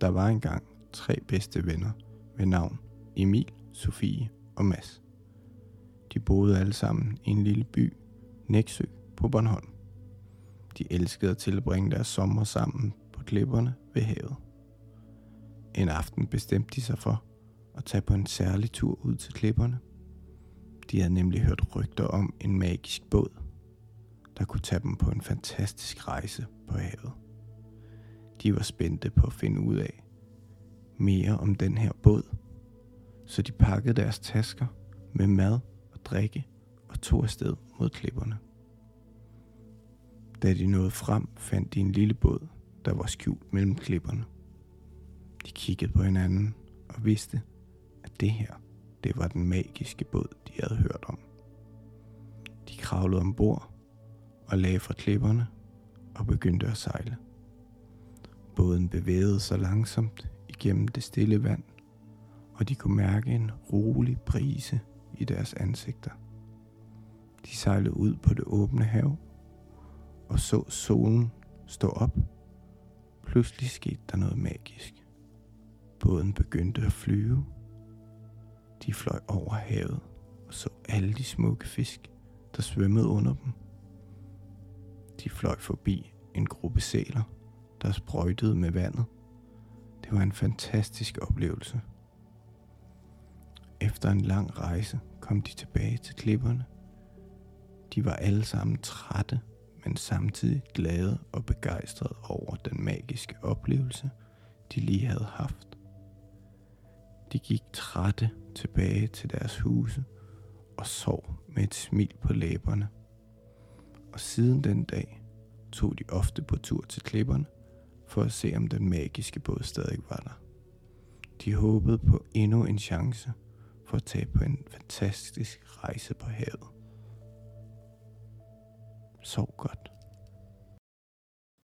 Der var engang tre bedste venner med navn Emil, Sofie og Mads. De boede alle sammen i en lille by, Næksø på Bornholm. De elskede at tilbringe deres sommer sammen på klipperne ved havet. En aften bestemte de sig for at tage på en særlig tur ud til klipperne. De havde nemlig hørt rygter om en magisk båd, der kunne tage dem på en fantastisk rejse på havet. De var spændte på at finde ud af mere om den her båd, så de pakkede deres tasker med mad og drikke og tog afsted mod klipperne. Da de nåede frem, fandt de en lille båd, der var skjult mellem klipperne. De kiggede på hinanden og vidste, at det her, det var den magiske båd, de havde hørt om. De kravlede ombord og lagde fra klipperne og begyndte at sejle. Båden bevægede sig langsomt igennem det stille vand, og de kunne mærke en rolig brise i deres ansigter. De sejlede ud på det åbne hav og så solen stå op. Pludselig skete der noget magisk. Båden begyndte at flyve. De fløj over havet og så alle de smukke fisk, der svømmede under dem. De fløj forbi en gruppe sæler, der sprøjtede med vandet. Det var en fantastisk oplevelse. Efter en lang rejse kom de tilbage til klipperne. De var alle sammen trætte, men samtidig glade og begejstrede over den magiske oplevelse, de lige havde haft. De gik trætte tilbage til deres huse og sov med et smil på læberne. Og siden den dag tog de ofte på tur til klipperne for at se, om den magiske båd stadig var der. De håbede på endnu en chance for at tage på en fantastisk rejse på havet. Sov godt.